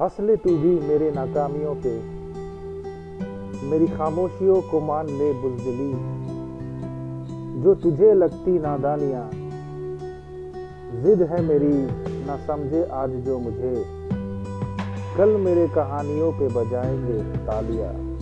हंस ले तू भी मेरे नाकामियों पे। मेरी खामोशियों को मान ले बुजदिली जो तुझे लगती नादानियाँ, जिद है मेरी, ना समझे आज जो मुझे। कल मेरे कहानियों पे बजाएँगे तालियाँ।